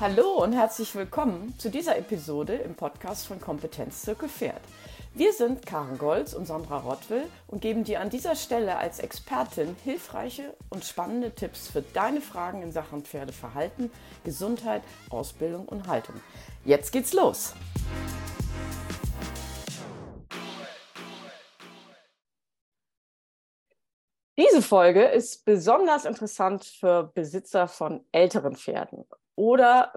Hallo und herzlich willkommen zu dieser Episode im Podcast von Kompetenz Zirkel Pferd. Wir sind Karen Golz und Sandra Rottwill und geben dir an dieser Stelle als Expertin hilfreiche und spannende Tipps für deine Fragen in Sachen Pferdeverhalten, Gesundheit, Ausbildung und Haltung. Jetzt geht's los! Diese Folge ist besonders interessant für Besitzer von älteren Pferden oder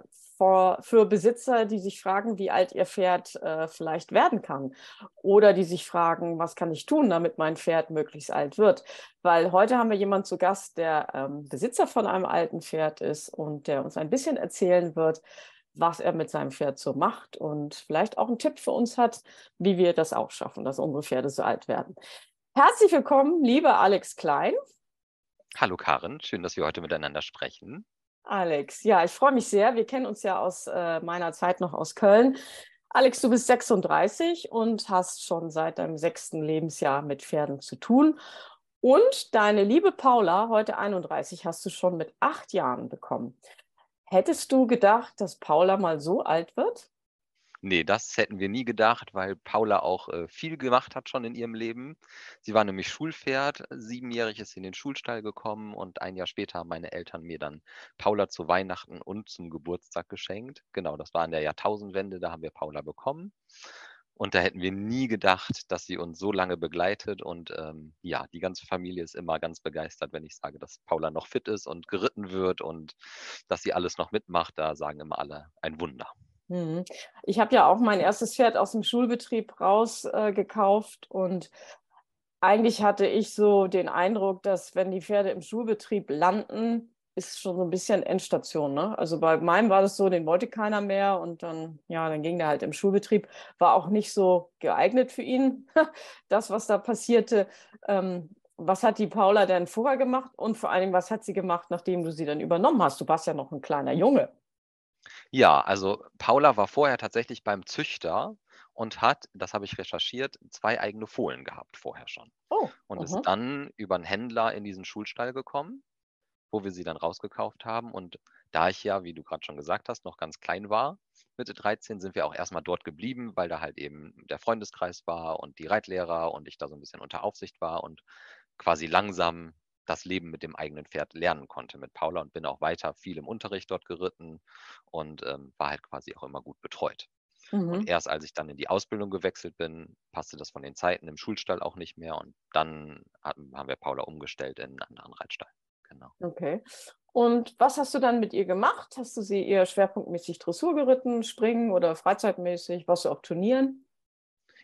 für, Besitzer, die sich fragen, wie alt ihr Pferd äh, vielleicht werden kann oder die sich fragen, was kann ich tun, damit mein Pferd möglichst alt wird. Weil heute haben wir jemanden zu Gast, der ähm, Besitzer von einem alten Pferd ist und der uns ein bisschen erzählen wird, was er mit seinem Pferd so macht und vielleicht auch einen Tipp für uns hat, wie wir das auch schaffen, dass unsere Pferde so alt werden. Herzlich willkommen, lieber Alex Klein. Hallo Karin, schön, dass wir heute miteinander sprechen. Alex, ja, ich freue mich sehr. Wir kennen uns ja aus äh, meiner Zeit noch aus Köln. Alex, du bist 36 und hast schon seit deinem sechsten Lebensjahr mit Pferden zu tun. Und deine liebe Paula, heute 31, hast du schon mit acht Jahren bekommen. Hättest du gedacht, dass Paula mal so alt wird? Nee, das hätten wir nie gedacht, weil Paula auch äh, viel gemacht hat schon in ihrem Leben. Sie war nämlich Schulpferd, siebenjährig ist sie in den Schulstall gekommen und ein Jahr später haben meine Eltern mir dann Paula zu Weihnachten und zum Geburtstag geschenkt. Genau, das war an der Jahrtausendwende, da haben wir Paula bekommen. Und da hätten wir nie gedacht, dass sie uns so lange begleitet. Und ähm, ja, die ganze Familie ist immer ganz begeistert, wenn ich sage, dass Paula noch fit ist und geritten wird und dass sie alles noch mitmacht. Da sagen immer alle ein Wunder. Mhm. Ich habe ja auch mein erstes Pferd aus dem Schulbetrieb rausgekauft äh, und eigentlich hatte ich so den Eindruck, dass wenn die Pferde im Schulbetrieb landen, ist schon so ein bisschen Endstation. Ne? Also bei meinem war das so, den wollte keiner mehr und dann, ja, dann ging der halt im Schulbetrieb, war auch nicht so geeignet für ihn, das, was da passierte. Ähm, was hat die Paula denn vorher gemacht und vor Dingen, was hat sie gemacht, nachdem du sie dann übernommen hast? Du warst ja noch ein kleiner Junge. Ja, also Paula war vorher tatsächlich beim Züchter und hat, das habe ich recherchiert, zwei eigene Fohlen gehabt vorher schon. Oh, Und ist dann über einen Händler in diesen Schulstall gekommen, wo wir sie dann rausgekauft haben. Und da ich ja, wie du gerade schon gesagt hast, noch ganz klein war, Mitte 13, sind wir auch erstmal dort geblieben, weil da halt eben der Freundeskreis war und die Reitlehrer und ich da so ein bisschen unter Aufsicht war und quasi langsam das Leben mit dem eigenen Pferd lernen konnte mit Paula und bin auch weiter viel im Unterricht dort geritten und ähm, war halt quasi auch immer gut betreut. Mhm. Und erst als ich dann in die Ausbildung gewechselt bin, passte das von den Zeiten im Schulstall auch nicht mehr und dann haben, haben wir Paula umgestellt in einen anderen Reitstall. Genau. Okay. Und was hast du dann mit ihr gemacht? Hast du sie eher schwerpunktmäßig Dressur geritten, Springen oder freizeitmäßig? Warst du auf Turnieren?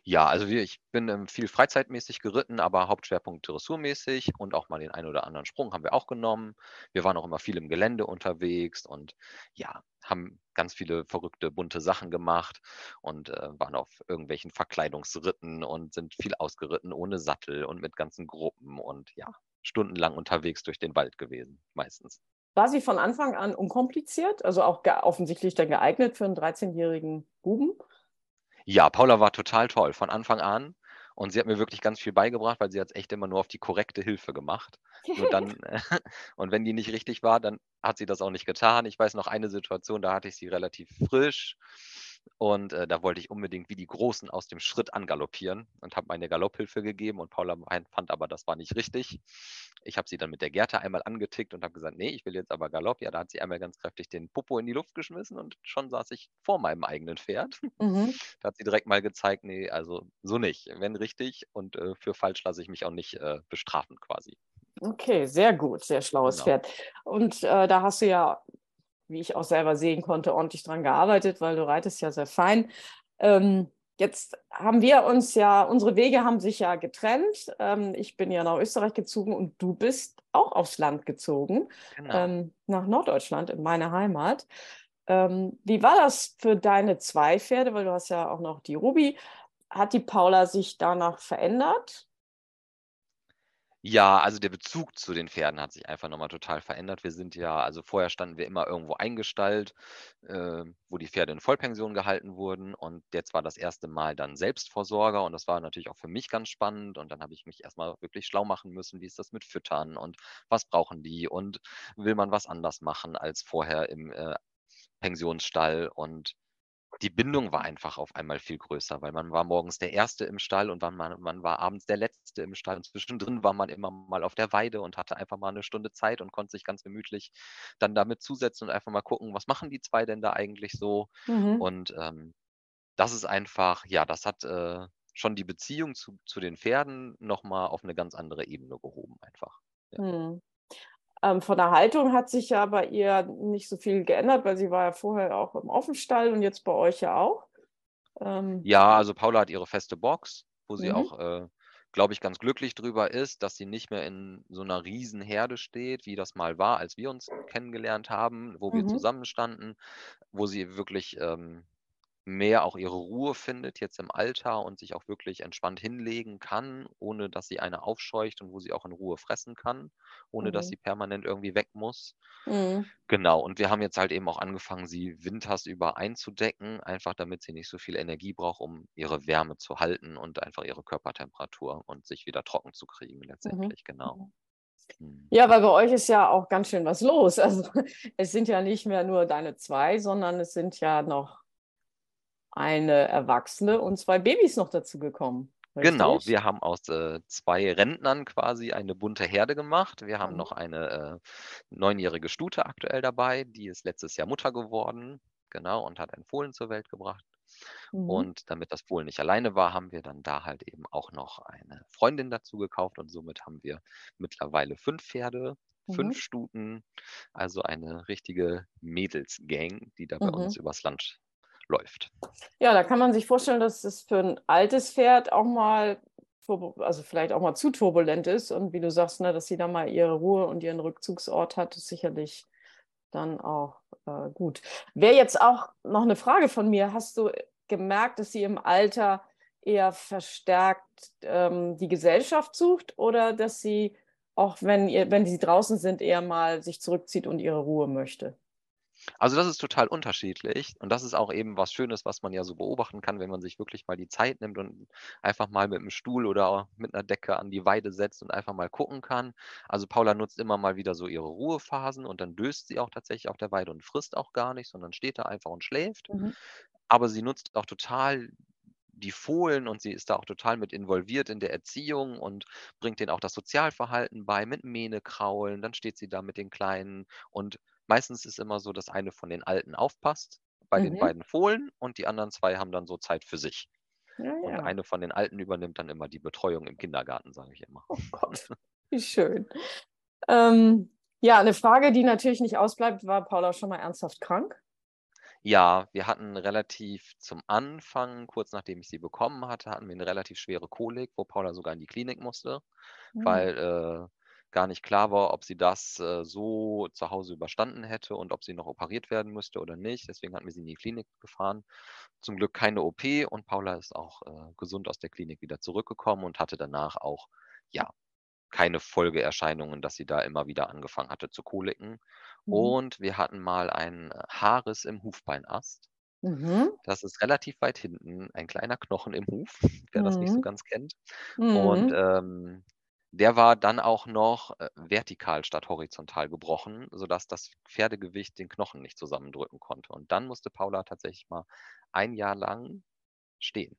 Ja, also ich bin ähm, viel freizeitmäßig geritten, aber Hauptschwerpunkt dressurmäßig und auch mal den einen oder anderen Sprung haben wir auch genommen. Wir waren auch immer viel im Gelände unterwegs und ja, haben ganz viele verrückte, bunte Sachen gemacht und äh, waren auf irgendwelchen Verkleidungsritten und sind viel ausgeritten ohne Sattel und mit ganzen Gruppen und ja, stundenlang unterwegs durch den Wald gewesen, meistens. War sie von Anfang an unkompliziert, also auch offensichtlich dann geeignet für einen 13-jährigen Buben? Ja, Paula war total toll von Anfang an. Und sie hat mir wirklich ganz viel beigebracht, weil sie hat es echt immer nur auf die korrekte Hilfe gemacht. Nur dann, und wenn die nicht richtig war, dann hat sie das auch nicht getan. Ich weiß noch eine Situation, da hatte ich sie relativ frisch und äh, da wollte ich unbedingt wie die Großen aus dem Schritt angaloppieren und habe meine Galopphilfe gegeben und Paula fand aber, das war nicht richtig. Ich habe sie dann mit der Gerte einmal angetickt und habe gesagt, nee, ich will jetzt aber Galopp. Ja, da hat sie einmal ganz kräftig den Popo in die Luft geschmissen und schon saß ich vor meinem eigenen Pferd. Mhm. Da hat sie direkt mal gezeigt, nee, also so nicht. Wenn richtig und äh, für falsch lasse ich mich auch nicht äh, bestrafen quasi. Okay, sehr gut, sehr schlaues genau. Pferd. Und äh, da hast du ja wie ich auch selber sehen konnte, ordentlich dran gearbeitet, weil du reitest ja sehr fein. Ähm, jetzt haben wir uns ja, unsere Wege haben sich ja getrennt. Ähm, ich bin ja nach Österreich gezogen und du bist auch aufs Land gezogen, genau. ähm, nach Norddeutschland, in meine Heimat. Ähm, wie war das für deine zwei Pferde? Weil du hast ja auch noch die Ruby. Hat die Paula sich danach verändert? Ja, also der Bezug zu den Pferden hat sich einfach nochmal total verändert. Wir sind ja also vorher standen wir immer irgendwo eingestallt, äh, wo die Pferde in Vollpension gehalten wurden und jetzt war das erste Mal dann Selbstversorger und das war natürlich auch für mich ganz spannend und dann habe ich mich erstmal wirklich schlau machen müssen, wie ist das mit Füttern und was brauchen die und will man was anders machen als vorher im, äh, Pensionsstall und die Bindung war einfach auf einmal viel größer, weil man war morgens der Erste im Stall und man, man war abends der Letzte im Stall. Und zwischendrin war man immer mal auf der Weide und hatte einfach mal eine Stunde Zeit und konnte sich ganz gemütlich dann damit zusetzen und einfach mal gucken, was machen die zwei denn da eigentlich so? Mhm. Und ähm, das ist einfach, ja, das hat äh, schon die Beziehung zu, zu den Pferden nochmal auf eine ganz andere Ebene gehoben, einfach. Ja. Mhm. Ähm, von der Haltung hat sich ja bei ihr nicht so viel geändert, weil sie war ja vorher auch im Offenstall und jetzt bei euch ja auch. Ähm, ja, also Paula hat ihre feste Box, wo sie mhm. auch, äh, glaube ich, ganz glücklich drüber ist, dass sie nicht mehr in so einer riesen Herde steht, wie das mal war, als wir uns kennengelernt haben, wo wir mhm. zusammenstanden, wo sie wirklich ähm, mehr auch ihre Ruhe findet jetzt im Alter und sich auch wirklich entspannt hinlegen kann, ohne dass sie eine aufscheucht und wo sie auch in Ruhe fressen kann, ohne dass mhm. sie permanent irgendwie weg muss. Mhm. Genau, und wir haben jetzt halt eben auch angefangen, sie winters über einzudecken, einfach damit sie nicht so viel Energie braucht, um ihre Wärme zu halten und einfach ihre Körpertemperatur und sich wieder trocken zu kriegen, Mhm. letztendlich, genau. Mhm. Mhm. Ja, weil bei euch ist ja auch ganz schön was los. Also es sind ja nicht mehr nur deine zwei, sondern es sind ja noch eine Erwachsene und zwei Babys noch dazu gekommen. Genau, wir haben aus äh, zwei Rentnern quasi eine bunte Herde gemacht. Wir haben mhm. noch eine äh, neunjährige Stute aktuell dabei, die ist letztes Jahr Mutter geworden, genau, und hat ein Fohlen zur Welt gebracht. Mhm. Und damit das Fohlen nicht alleine war, haben wir dann da halt eben auch noch eine Freundin dazu gekauft und somit haben wir mittlerweile fünf Pferde, mhm. fünf Stuten, also eine richtige Mädelsgang, die da bei uns mhm. übers Land läuft. Ja, da kann man sich vorstellen, dass es für ein altes Pferd auch mal, also vielleicht auch mal zu turbulent ist. Und wie du sagst, ne, dass sie da mal ihre Ruhe und ihren Rückzugsort hat, ist sicherlich dann auch äh, gut. Wäre jetzt auch noch eine Frage von mir. Hast du gemerkt, dass sie im Alter eher verstärkt ähm, die Gesellschaft sucht oder dass sie auch wenn, ihr, wenn sie draußen sind, eher mal sich zurückzieht und ihre Ruhe möchte? Also das ist total unterschiedlich und das ist auch eben was Schönes, was man ja so beobachten kann, wenn man sich wirklich mal die Zeit nimmt und einfach mal mit einem Stuhl oder mit einer Decke an die Weide setzt und einfach mal gucken kann. Also Paula nutzt immer mal wieder so ihre Ruhephasen und dann döst sie auch tatsächlich auf der Weide und frisst auch gar nicht, sondern steht da einfach und schläft. Mhm. Aber sie nutzt auch total die Fohlen und sie ist da auch total mit involviert in der Erziehung und bringt denen auch das Sozialverhalten bei mit Mähne kraulen. Dann steht sie da mit den Kleinen und Meistens ist immer so, dass eine von den Alten aufpasst bei den mhm. beiden Fohlen und die anderen zwei haben dann so Zeit für sich. Ja, Und ja. eine von den Alten übernimmt dann immer die Betreuung im Kindergarten, sage ich immer. Oh Gott, wie schön. Ähm, ja, eine Frage, die natürlich nicht ausbleibt, war Paula schon mal ernsthaft krank? Ja, wir hatten relativ zum Anfang, kurz nachdem ich sie bekommen hatte, hatten wir eine relativ schwere Kolik, wo Paula sogar in die Klinik musste, Mhm. weil äh, gar nicht klar war, ob sie das äh, so zu Hause überstanden hätte und ob sie noch operiert werden müsste oder nicht. Deswegen hatten wir sie in die Klinik gefahren. Zum Glück keine OP und Paula ist auch äh, gesund aus der Klinik wieder zurückgekommen und hatte danach auch, ja, keine Folgeerscheinungen, dass sie da immer wieder angefangen hatte zu koliken. Mhm. Und wir hatten mal einen äh, Haarriss im Hufbeinast. Mhm. Das ist relativ weit hinten, ein kleiner Knochen im Huf, wer mhm. das nicht so mhm. ganz kennt. Und mhm. ähm, der war dann auch noch äh, vertikal statt horizontal gebrochen, sodass das Pferdegewicht den Knochen nicht zusammendrücken konnte. Und dann musste Paula tatsächlich mal ein Jahr lang stehen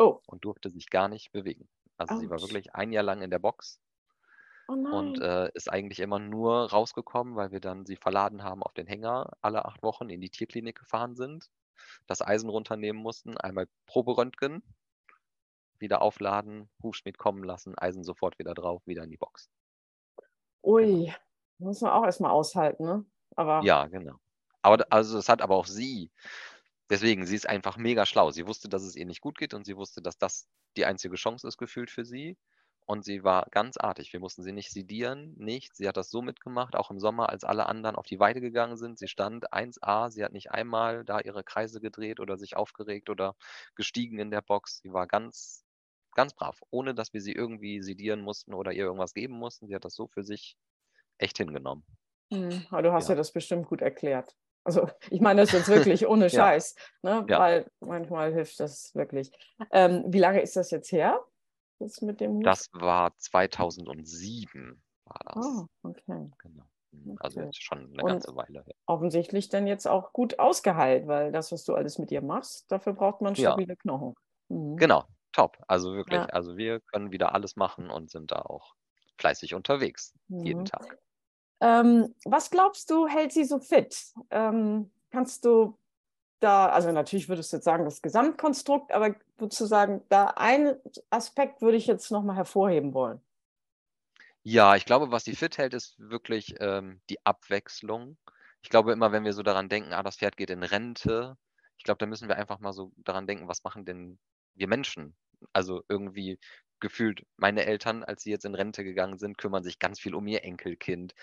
Oh. und durfte sich gar nicht bewegen. Also sie war wirklich ein Jahr lang in der Box Oh und äh, ist eigentlich immer nur rausgekommen, weil wir dann sie verladen haben auf den Hänger alle acht Wochen in die Tierklinik gefahren sind, das Eisen runternehmen mussten, einmal Proberöntgen wieder aufladen, Hufschmied kommen lassen, Eisen sofort wieder drauf, wieder in die Box. Ui, genau. muss man auch erstmal aushalten, ne? Aber ja, genau. Aber also es hat aber auch sie, deswegen, sie ist einfach mega schlau. Sie wusste, dass es ihr nicht gut geht und sie wusste, dass das die einzige Chance ist, gefühlt für sie. Und sie war ganz artig. Wir mussten sie nicht sedieren, nicht. Sie hat das so mitgemacht, auch im Sommer, als alle anderen auf die Weide gegangen sind. Sie stand 1A, sie hat nicht einmal da ihre Kreise gedreht oder sich aufgeregt oder gestiegen in der Box. Sie war ganz Ganz brav, ohne dass wir sie irgendwie sedieren mussten oder ihr irgendwas geben mussten. Sie hat das so für sich echt hingenommen. Mhm, aber du hast ja. ja das bestimmt gut erklärt. Also ich meine das jetzt wirklich ohne Scheiß, ne? Ja. weil manchmal hilft das wirklich. Ähm, wie lange ist das jetzt her? Das mit dem Hut? Das war 2007 war das. Oh, okay. Genau. Mhm, also Okay. jetzt schon eine Und ganze Weile. Ja. offensichtlich dann jetzt auch gut ausgeheilt, weil das, was du alles mit ihr machst, dafür braucht man stabile Knochen. Mhm. Genau, top. Also wirklich. Ja. Also wir können wieder alles machen und sind da auch fleißig unterwegs, jeden Mhm. Tag. Ähm, was glaubst du, hält sie so fit? Ähm, kannst du da, also natürlich würdest du jetzt sagen, das Gesamtkonstrukt, aber würdest du sagen, da ein Aspekt würde ich jetzt nochmal hervorheben wollen. Ja, ich glaube, was sie fit hält, ist wirklich ähm, die Abwechslung. Ich glaube immer, wenn wir so daran denken, ah, das Pferd geht in Rente, ich glaube, da müssen wir einfach mal so daran denken, was machen denn wir Menschen? Also irgendwie gefühlt, meine Eltern, als sie jetzt in Rente gegangen sind, kümmern sich ganz viel um ihr Enkelkind,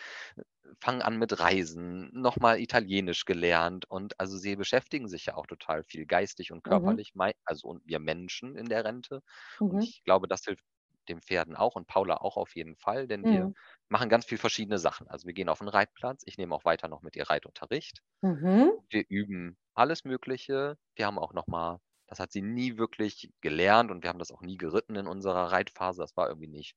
fangen an mit Reisen, nochmal Italienisch gelernt und also sie beschäftigen sich ja auch total viel geistig und Mhm. körperlich, mei- also und wir Menschen in der Rente. Und Mhm. ich glaube, das hilft den Pferden auch und Paula auch auf jeden Fall, denn wir Mhm. machen ganz viel verschiedene Sachen. Also wir gehen auf den Reitplatz, ich nehme auch weiter noch mit ihr Reitunterricht. Mhm. Wir üben alles Mögliche. Wir haben auch noch mal, das hat sie nie wirklich gelernt und wir haben das auch nie geritten in unserer Reitphase. Das war irgendwie nicht,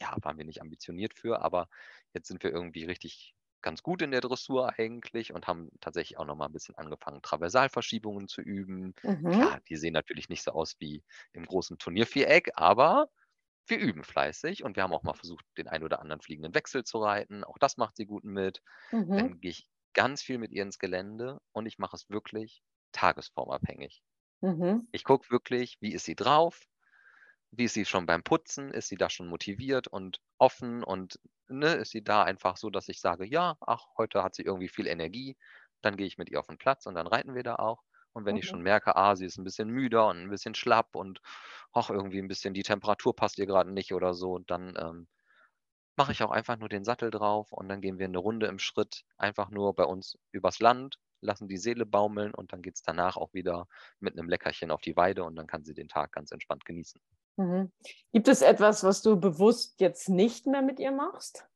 ja, waren wir nicht ambitioniert für, aber jetzt sind wir irgendwie richtig ganz gut in der Dressur eigentlich und haben tatsächlich auch noch mal ein bisschen angefangen, Traversalverschiebungen zu üben. Mhm. Klar, die sehen natürlich nicht so aus wie im großen Turnierviereck, aber wir üben fleißig und wir haben auch mal versucht, den ein oder anderen fliegenden Wechsel zu reiten. Auch das macht sie gut mit. Mhm. Dann gehe ich ganz viel mit ihr ins Gelände und ich mache es wirklich tagesformabhängig. Mhm. Ich gucke wirklich, wie ist sie drauf? Wie ist sie schon beim Putzen? Ist sie da schon motiviert und offen und ne, ist sie da einfach so, dass ich sage, ja, ach, heute hat sie irgendwie viel Energie. Dann gehe ich mit ihr auf den Platz und dann reiten wir da auch. Und wenn ich Mhm. schon merke, ah, sie ist ein bisschen müder und ein bisschen schlapp und auch irgendwie ein bisschen die Temperatur passt ihr gerade nicht oder so, dann ähm, mache ich auch einfach nur den Sattel drauf und dann gehen wir eine Runde im Schritt, einfach nur bei uns übers Land, lassen die Seele baumeln und dann geht es danach auch wieder mit einem Leckerchen auf die Weide und dann kann sie den Tag ganz entspannt genießen. Mhm. Gibt es etwas, was du bewusst jetzt nicht mehr mit ihr machst?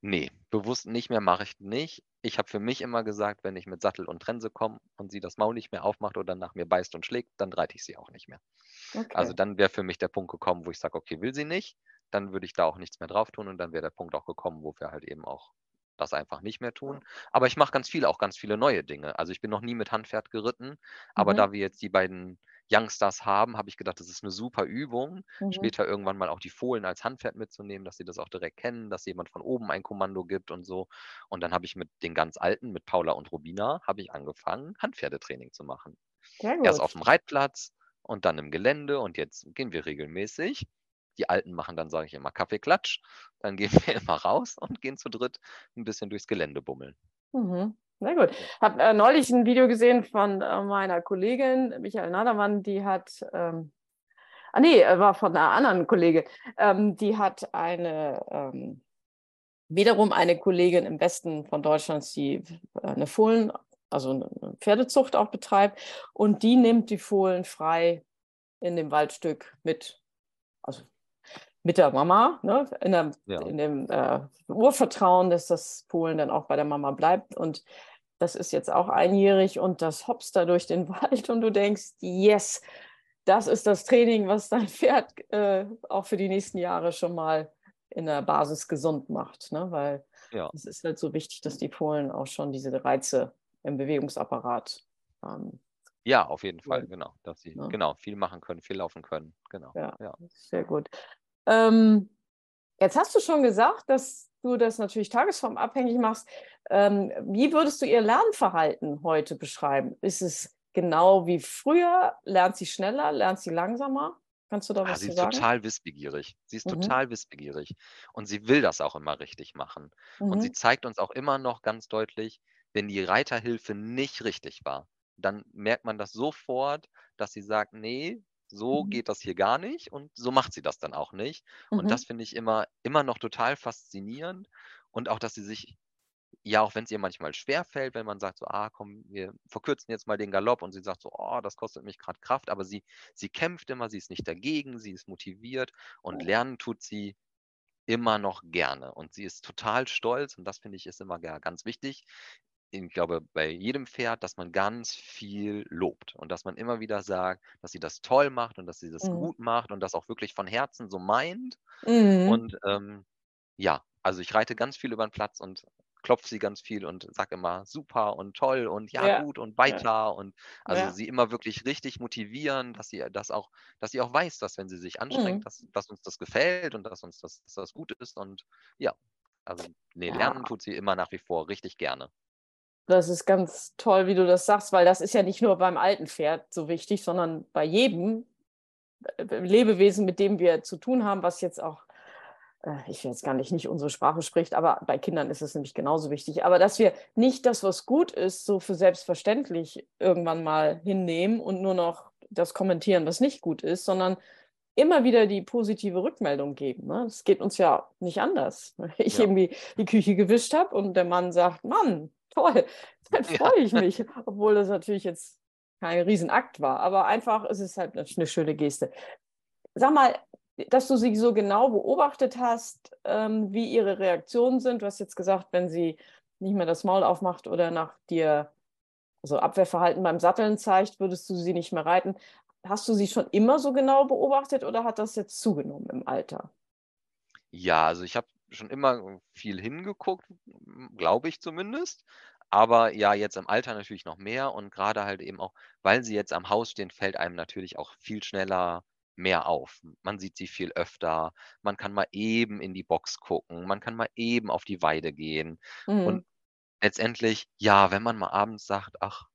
Nee, bewusst nicht mehr mache ich nicht. Ich habe für mich immer gesagt, wenn ich mit Sattel und Trense komme und sie das Maul nicht mehr aufmacht oder nach mir beißt und schlägt, dann reite ich sie auch nicht mehr. Also Okay. dann wäre für mich der Punkt gekommen, wo ich sage, okay, will sie nicht, dann würde ich da auch nichts mehr drauf tun und dann wäre der Punkt auch gekommen, wo wir halt eben auch das einfach nicht mehr tun. Aber ich mache ganz viel, auch ganz viele neue Dinge. Also ich bin noch nie mit Handpferd geritten, aber Mhm. da wir jetzt die beiden Youngsters haben, habe ich gedacht, das ist eine super Übung, Mhm. später irgendwann mal auch die Fohlen als Handpferd mitzunehmen, dass sie das auch direkt kennen, dass jemand von oben ein Kommando gibt und so. Und dann habe ich mit den ganz Alten, mit Paula und Robina, habe ich angefangen, Handpferdetraining zu machen. Erst auf dem Reitplatz und dann im Gelände und jetzt gehen wir regelmäßig. Die Alten machen dann, sage ich immer, Kaffeeklatsch. Dann gehen wir immer raus und gehen zu dritt ein bisschen durchs Gelände bummeln. Mhm. Sehr gut. Ich habe äh, neulich ein Video gesehen von äh, meiner Kollegin Michael Nadermann, die hat, ähm, ah nee, äh, war von einer anderen Kollegin, ähm, die hat eine, ähm, wiederum eine Kollegin im Westen von Deutschland, die äh, eine Fohlen, also eine Pferdezucht auch betreibt und die nimmt die Fohlen frei in dem Waldstück mit, also mit der Mama, ne, in, der, Ja. in dem äh, Urvertrauen, dass das Fohlen dann auch bei der Mama bleibt. Und das ist jetzt auch einjährig und das hopst da durch den Wald und du denkst, yes, das ist das Training, was dein Pferd äh, auch für die nächsten Jahre schon mal in der Basis gesund macht. Ne? Weil Ja. es ist halt so wichtig, dass die Fohlen auch schon diese Reize im Bewegungsapparat ähm, Ja, auf jeden Fall, genau. Dass sie Ja. genau viel machen können, viel laufen können. Genau. Ja. Ja. Sehr gut. Ähm, jetzt hast du schon gesagt, dass du das natürlich tagesformabhängig machst. Ähm, wie würdest du ihr Lernverhalten heute beschreiben? Ist es genau wie früher? Lernt sie schneller? Lernt sie langsamer? Kannst du da Ah, was sie zu ist sagen? total wissbegierig. Sie ist Mhm. total wissbegierig. Und sie will das auch immer richtig machen. Und sie Mhm. zeigt uns auch immer noch ganz deutlich, wenn die Reiterhilfe nicht richtig war, dann merkt man das sofort, dass sie sagt, nee, so Mhm. geht das hier gar nicht und so macht sie das dann auch nicht. Und Mhm. das finde ich immer, immer noch total faszinierend. Und auch, dass sie sich, ja, auch wenn es ihr manchmal schwer fällt, wenn man sagt so, ah, komm, wir verkürzen jetzt mal den Galopp und sie sagt so, oh, das kostet mich gerade Kraft, aber sie, sie kämpft immer, sie ist nicht dagegen, sie ist motiviert und lernen tut sie immer noch gerne. Und sie ist total stolz und das finde ich ist immer ga- ganz wichtig. Ich glaube, bei jedem Pferd, dass man ganz viel lobt und dass man immer wieder sagt, dass sie das toll macht und dass sie das Mhm. gut macht und das auch wirklich von Herzen so meint. Mhm. Und ähm, ja, also ich reite ganz viel über den Platz und klopfe sie ganz viel und sage immer super und toll und ja, Ja, gut und ja, weiter und also ja. sie immer wirklich richtig motivieren, dass sie das auch, dass sie auch weiß, dass wenn sie sich anstrengt, Mhm. dass, dass uns das gefällt und dass uns das, dass das gut ist und ja, also nee, lernen Ja, tut sie immer nach wie vor richtig gerne. Das ist ganz toll, wie du das sagst, weil das ist ja nicht nur beim alten Pferd so wichtig, sondern bei jedem äh, Lebewesen, mit dem wir zu tun haben, was jetzt auch, äh, ich will jetzt gar nicht, nicht unsere Sprache spricht, aber bei Kindern ist es nämlich genauso wichtig. Aber dass wir nicht das, was gut ist, so für selbstverständlich irgendwann mal hinnehmen und nur noch das kommentieren, was nicht gut ist, sondern immer wieder die positive Rückmeldung geben. Ne? Das geht uns ja nicht anders. Wenn Ich Ja. irgendwie die Küche gewischt habe und der Mann sagt, Mann, toll, dann Ja. freue ich mich. Obwohl das natürlich jetzt kein Riesenakt war. Aber einfach ist es halt eine, eine schöne Geste. Sag mal, dass du sie so genau beobachtet hast, ähm, wie ihre Reaktionen sind. Du hast jetzt gesagt, wenn sie nicht mehr das Maul aufmacht oder nach dir also Abwehrverhalten beim Satteln zeigt, würdest du sie nicht mehr reiten. Hast du sie schon immer so genau beobachtet oder hat das jetzt zugenommen im Alter? Ja, also ich habe schon immer viel hingeguckt, glaube ich zumindest. Aber ja, jetzt im Alter natürlich noch mehr und gerade halt eben auch, weil sie jetzt am Haus stehen, fällt einem natürlich auch viel schneller mehr auf. Man sieht sie viel öfter, man kann mal eben in die Box gucken, man kann mal eben auf die Weide gehen. Mhm. Und letztendlich, ja, wenn man mal abends sagt: „Ach,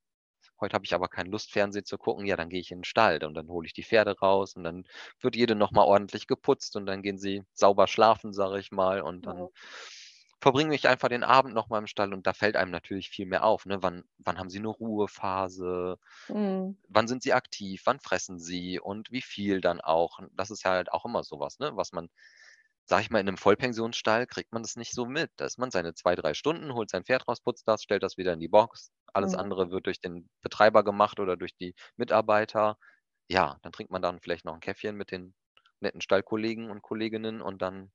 heute habe ich aber keine Lust, Fernsehen zu gucken“, ja, dann gehe ich in 'n Stall und dann hole ich die Pferde raus und dann wird jede noch mal ordentlich geputzt und dann gehen sie sauber schlafen, sage ich mal, und dann Mhm. verbringe ich einfach den Abend noch mal im Stall und da fällt einem natürlich viel mehr auf, ne? Wann wann haben sie 'ne Ruhephase? Mhm. Wann sind sie aktiv? Wann fressen sie und wie viel dann auch? Das ist halt auch immer so was, ne, was man sage ich mal, in 'nem Vollpensionsstall kriegt man das nicht so mit. Da ist man seine 2, 3 Stunden, holt sein Pferd raus, putzt das, stellt das wieder in die Box. Alles Mhm. andere wird durch den Betreiber gemacht oder durch die Mitarbeiter. Ja, dann trinkt man dann vielleicht noch 'n Käffchen mit den netten Stallkollegen und Kolleginnen und dann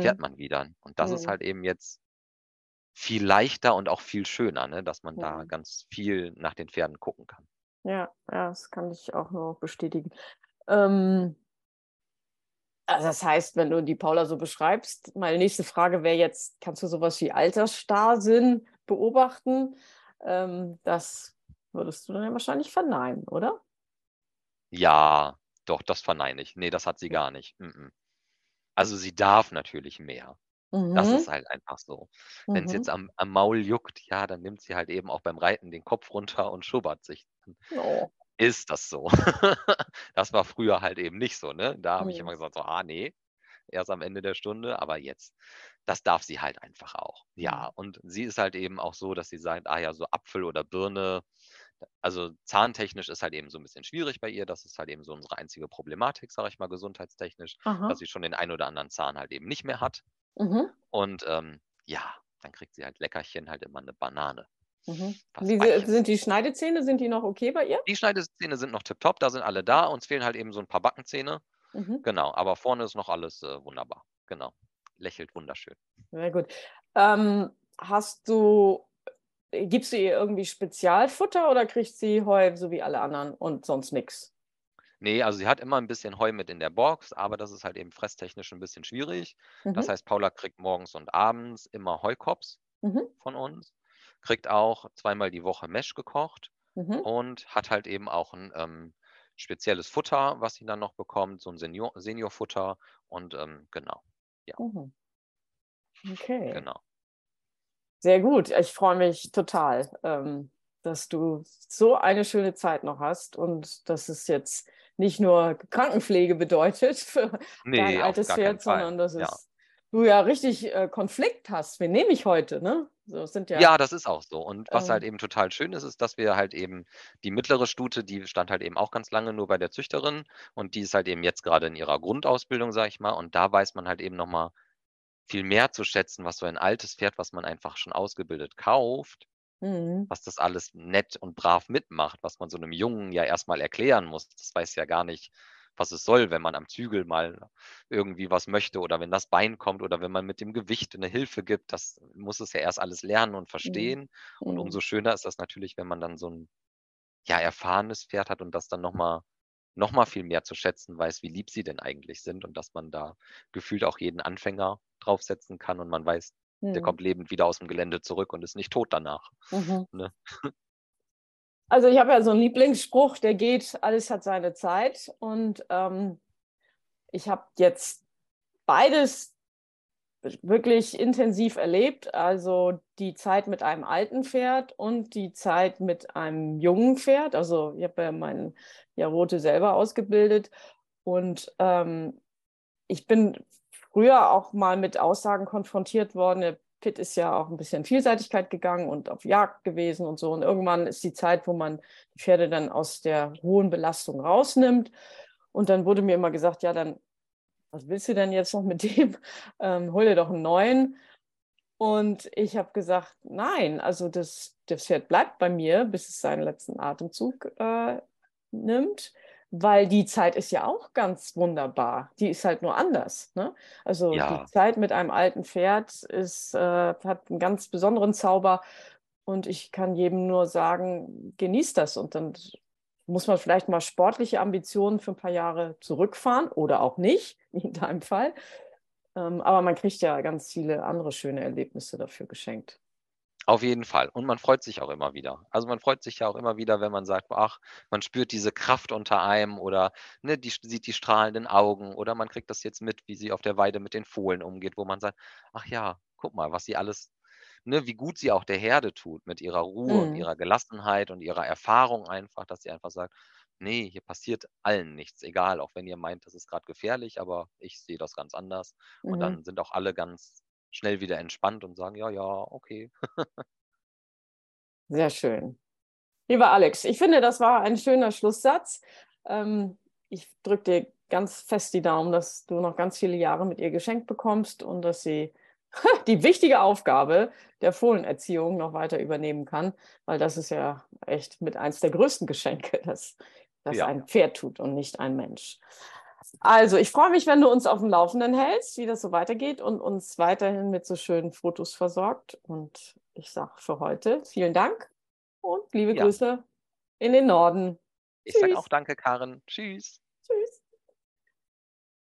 fährt Mhm. man wieder. Und das ist Mhm. halt eben jetzt viel leichter und auch viel schöner, ne, dass man da ganz viel nach den Pferden gucken kann. Ja, ja, das kann ich auch nur bestätigen. Ähm also das heißt, wenn du die Paula so beschreibst, meine nächste Frage wäre jetzt: Kannst du so was wie Altersstarrsinn beobachten? Ähm, das würdest du dann ja wahrscheinlich verneinen, oder? Ja, doch, das verneine ich. Ne, das hat sie gar nicht. Also, sie darf natürlich mehr. Das ist Mhm. halt einfach so. Wenn's Mhm. jetzt am am Maul juckt, ja, dann nimmt sie halt eben auch beim Reiten den Kopf runter und schubbert sich. Oh. Ist das so. Das war früher halt eben nicht so, ne? Da habe ich Mhm. immer gesagt so: „Ah, ne, erst am Ende der Stunde“, aber jetzt das darf sie halt einfach auch. Ja, Mhm. und sie ist halt eben auch so, dass sie sagt: „Ah ja, so Apfel oder Birne“ also, zahntechnisch ist halt eben so 'n bisschen schwierig bei ihr. Das ist halt eben so unsere einzige Problematik, sage ich mal, gesundheitstechnisch, dass Aha. sie schon den einen oder anderen Zahn halt eben nicht mehr hat. Mhm. Und, ähm, ja, dann kriegt sie halt Leckerchen, halt immer 'ne Banane. Mhm. Wie sind die Schneidezähne, sind die noch okay bei ihr? Die Schneidezähne sind noch tipptopp, da sind alle da. Uns fehlen halt eben so 'n paar Backenzähne. Mhm. Genau, aber vorne ist noch alles, äh, wunderbar. Genau. Lächelt wunderschön. Sehr gut. Ähm, hast du äh, gibst du ihr irgendwie Spezialfutter oder kriegt sie Heu so wie alle anderen und sonst nix? Ne, also sie hat immer 'n bisschen Heu mit in der Box, aber das ist halt eben fresstechnisch 'n bisschen schwierig. Das Mhm. heißt, Paula kriegt morgens und abends immer Heukops Mhm. von uns, kriegt auch zweimal die Woche Mesh gekocht Mhm. und hat halt eben auch 'n, ähm, spezielles Futter, was sie dann noch bekommt, so 'n Senior Seniorfutter und, ähm, genau. Ja. Mhm. Okay. Genau. Sehr gut. Ich freue mich total, ähm, dass du so eine schöne Zeit noch hast und dass es jetzt nicht nur Krankenpflege bedeutet für dein Ne, auf altes Pferd, sondern dass Ja. Du ja richtig, äh, Konflikt hast. Wen nehme ich heute, ne? So, sind ja Ja, das ist auch so. Und was halt ähm eben total schön ist, ist, dass wir halt eben die mittlere Stute, die stand halt eben auch ganz lange nur bei der Züchterin und die ist halt eben jetzt grade in ihrer Grundausbildung, sage ich mal. Und da weiß man halt eben noch mal viel mehr zu schätzen, was so ein altes Pferd, was man einfach schon ausgebildet kauft Mhm. was das alles nett und brav mitmacht, was man so 'nem Jungen ja erst mal erklären muss. Das weiß ja gar nicht, was es soll, wenn man am Zügel mal irgendwie was möchte oder wenn das Bein kommt oder wenn man mit dem Gewicht 'ne Hilfe gibt. Das muss es ja erst alles lernen und Mhm. verstehen. Und Mhm. umso schöner ist das natürlich, wenn man dann so 'n, ja, erfahrenes Pferd hat und das dann noch mal noch mal viel mehr zu schätzen weiß, wie lieb sie denn eigentlich sind und dass man da gefühlt auch jeden Anfänger draufsetzen kann und man weiß, mhm. der kommt lebend wieder aus dem Gelände zurück und ist nicht tot danach. Mhm. Ne? Also ich habe ja so einen Lieblingsspruch, der geht, alles hat seine Zeit. Und ähm, ich habe jetzt beides wirklich intensiv erlebt. Also die Zeit mit einem alten Pferd und die Zeit mit einem jungen Pferd. Also ich habe ja meinen Jarote selber ausgebildet. Und ähm, ich bin früher auch mal mit Aussagen konfrontiert worden. Pitt ist ja auch ein bisschen Vielseitigkeit gegangen und auf Jagd gewesen und so. Und irgendwann ist die Zeit, wo man die Pferde dann aus der hohen Belastung rausnimmt. Und dann wurde mir immer gesagt, ja, dann, was willst du denn jetzt noch mit dem? Ähm, hol dir doch einen neuen. Und ich habe gesagt, nein, also das, das Pferd bleibt bei mir, bis es seinen letzten Atemzug äh, nimmt weil die Zeit ist ja auch ganz wunderbar. Die ist halt nur anders. Ne? Also ja. die Zeit mit einem alten Pferd ist, äh, hat einen ganz besonderen Zauber. Und ich kann jedem nur sagen, genießt das. Und dann muss man vielleicht mal sportliche Ambitionen für ein paar Jahre zurückfahren oder auch nicht, wie in deinem Fall. Ähm, aber man kriegt ja ganz viele andere schöne Erlebnisse dafür geschenkt. Auf jeden Fall. Und man freut sich auch immer wieder. Also man freut sich ja auch immer wieder, wenn man sagt, ach, man spürt diese Kraft unter einem oder ne, die, sieht die strahlenden Augen oder man kriegt das jetzt mit, wie sie auf der Weide mit den Fohlen umgeht, wo man sagt, ach ja, guck mal, was sie alles, ne, wie gut sie auch der Herde tut mit ihrer Ruhe und mhm. ihrer Gelassenheit und ihrer Erfahrung einfach, dass sie einfach sagt, nee, hier passiert allen nichts, egal, auch wenn ihr meint, das ist gerade gefährlich, aber ich sehe das ganz anders. Und Mhm. dann sind auch alle ganz schnell wieder entspannt und sagen, ja, ja, okay. Sehr schön. Lieber Alex, ich finde, das war ein schöner Schlusssatz. Ähm, ich drücke dir ganz fest die Daumen, dass du noch ganz viele Jahre mit ihr geschenkt bekommst und dass sie die wichtige Aufgabe der Fohlenerziehung noch weiter übernehmen kann, weil das ist ja echt mit eins der größten Geschenke, dass das ja. ein Pferd tut und nicht ein Mensch. Also, ich freue mich, wenn du uns auf dem Laufenden hältst, wie das so weitergeht und uns weiterhin mit so schönen Fotos versorgt. Und ich sage für heute vielen Dank und liebe ja. Grüße in den Norden. Ich sage auch danke, Karin. Tschüss. Tschüss.